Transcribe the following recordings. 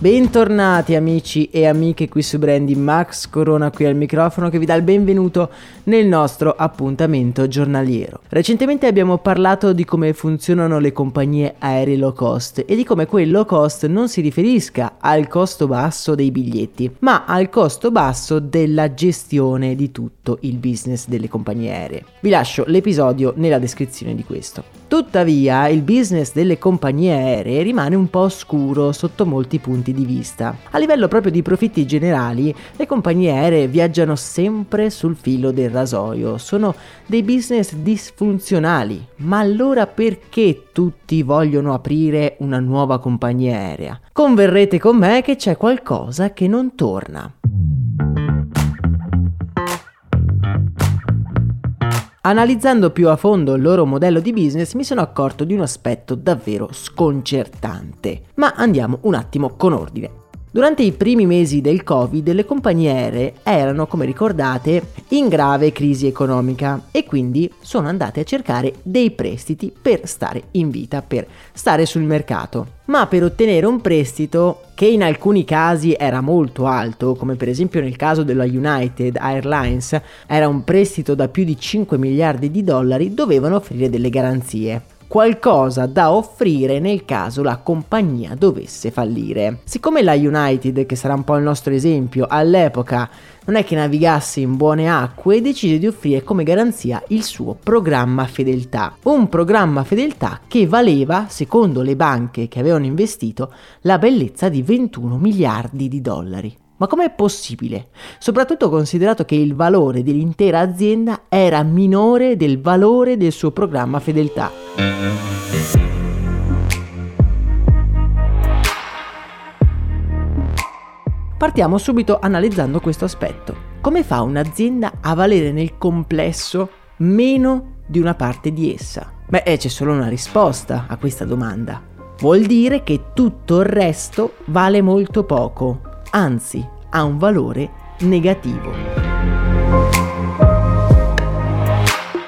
Bentornati amici e amiche qui su Brandy, Max Corona qui al microfono che vi dà il benvenuto nel nostro appuntamento giornaliero. Recentemente abbiamo parlato di come funzionano le compagnie aeree low cost e di come quel low cost non si riferisca al costo basso dei biglietti, ma al costo basso della gestione di tutto il business delle compagnie aeree. Vi lascio l'episodio nella descrizione di questo. Tuttavia, il business delle compagnie aeree rimane un po' oscuro sotto molti punti di vista. A livello proprio di profitti generali, le compagnie aeree viaggiano sempre sul filo del rasoio, sono dei business disfunzionali. Ma allora perché tutti vogliono aprire una nuova compagnia aerea? Converrete con me che c'è qualcosa che non torna. Analizzando più a fondo il loro modello di business mi sono accorto di un aspetto davvero sconcertante. Ma andiamo un attimo con ordine. Durante i primi mesi del Covid le compagnie aeree erano, come ricordate, in grave crisi economica e quindi sono andate a cercare dei prestiti per stare in vita, per stare sul mercato. Ma per ottenere un prestito che in alcuni casi era molto alto, come per esempio nel caso della United Airlines, era un prestito da più di 5 miliardi di dollari, dovevano offrire delle garanzie qualcosa da offrire nel caso la compagnia dovesse fallire. Siccome la United, che sarà un po' il nostro esempio, all'epoca non è che navigasse in buone acque, decise di offrire come garanzia il suo programma fedeltà. Un programma fedeltà che valeva, secondo le banche che avevano investito, la bellezza di 21 miliardi di dollari. Ma com'è possibile? Soprattutto considerato che il valore dell'intera azienda era minore del valore del suo programma fedeltà. Partiamo subito analizzando questo aspetto. Come fa un'azienda a valere nel complesso meno di una parte di essa? Beh, eh, c'è solo una risposta a questa domanda. Vuol dire che tutto il resto vale molto poco anzi ha un valore negativo.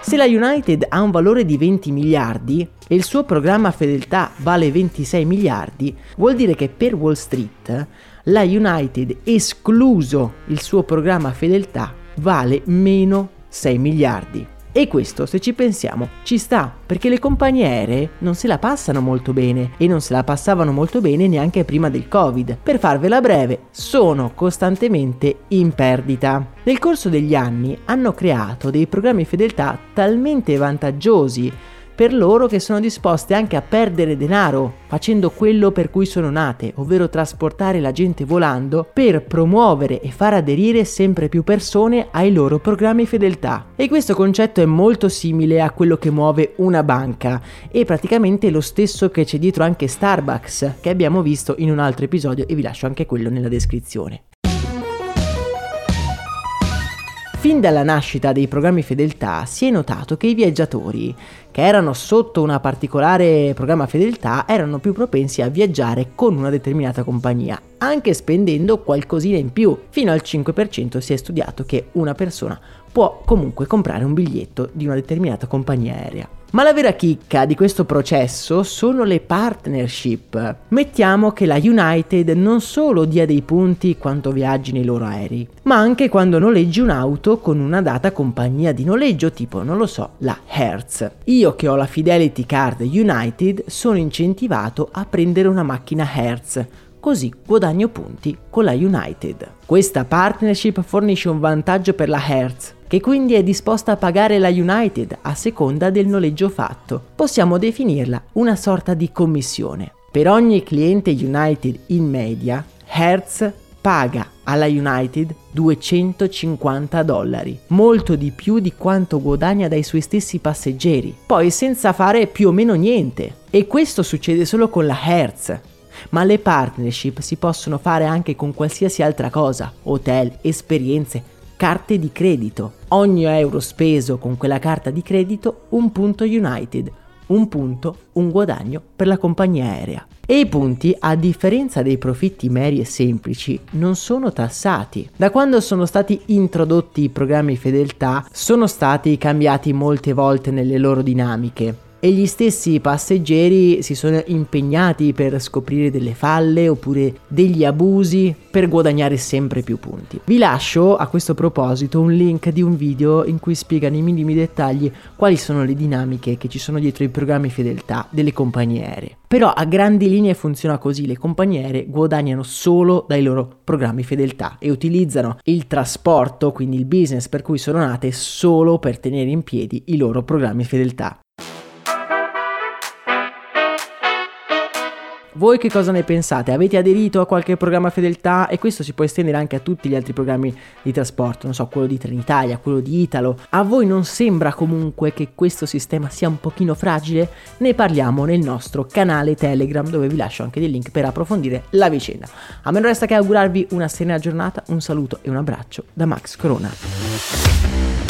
Se la United ha un valore di 20 miliardi e il suo programma fedeltà vale 26 miliardi, vuol dire che per Wall Street la United, escluso il suo programma fedeltà, vale meno 6 miliardi. E questo, se ci pensiamo, ci sta, perché le compagnie aeree non se la passano molto bene e non se la passavano molto bene neanche prima del Covid. Per farvela breve, sono costantemente in perdita. Nel corso degli anni hanno creato dei programmi fedeltà talmente vantaggiosi per loro che sono disposte anche a perdere denaro facendo quello per cui sono nate, ovvero trasportare la gente volando per promuovere e far aderire sempre più persone ai loro programmi fedeltà. E questo concetto è molto simile a quello che muove una banca e praticamente lo stesso che c'è dietro anche Starbucks che abbiamo visto in un altro episodio e vi lascio anche quello nella descrizione. Fin dalla nascita dei programmi fedeltà si è notato che i viaggiatori che erano sotto una particolare programma fedeltà erano più propensi a viaggiare con una determinata compagnia anche spendendo qualcosina in più. Fino al 5% si è studiato che una persona può comunque comprare un biglietto di una determinata compagnia aerea. Ma la vera chicca di questo processo sono le partnership. Mettiamo che la United non solo dia dei punti quando viaggi nei loro aerei, ma anche quando noleggi un'auto con una data compagnia di noleggio tipo, non lo so, la Hertz. Io che ho la Fidelity Card United sono incentivato a prendere una macchina Hertz così guadagno punti con la United. Questa partnership fornisce un vantaggio per la Hertz, che quindi è disposta a pagare la United a seconda del noleggio fatto. Possiamo definirla una sorta di commissione. Per ogni cliente United in media, Hertz paga alla United 250 dollari, molto di più di quanto guadagna dai suoi stessi passeggeri, poi senza fare più o meno niente. E questo succede solo con la Hertz, ma le partnership si possono fare anche con qualsiasi altra cosa, hotel, esperienze, carte di credito. Ogni euro speso con quella carta di credito, un punto United, un punto, un guadagno per la compagnia aerea. E i punti, a differenza dei profitti meri e semplici, non sono tassati. Da quando sono stati introdotti i programmi fedeltà, sono stati cambiati molte volte nelle loro dinamiche e gli stessi passeggeri si sono impegnati per scoprire delle falle oppure degli abusi per guadagnare sempre più punti. Vi lascio a questo proposito un link di un video in cui spiegano i minimi dettagli quali sono le dinamiche che ci sono dietro i programmi fedeltà delle compagnie aeree. Però a grandi linee funziona così, le compagnie aeree guadagnano solo dai loro programmi fedeltà e utilizzano il trasporto, quindi il business per cui sono nate, solo per tenere in piedi i loro programmi fedeltà. Voi che cosa ne pensate? Avete aderito a qualche programma fedeltà? E questo si può estendere anche a tutti gli altri programmi di trasporto, non so, quello di Trenitalia, quello di Italo. A voi non sembra comunque che questo sistema sia un pochino fragile? Ne parliamo nel nostro canale Telegram dove vi lascio anche dei link per approfondire la vicenda. A me non resta che augurarvi una serena giornata, un saluto e un abbraccio da Max Corona.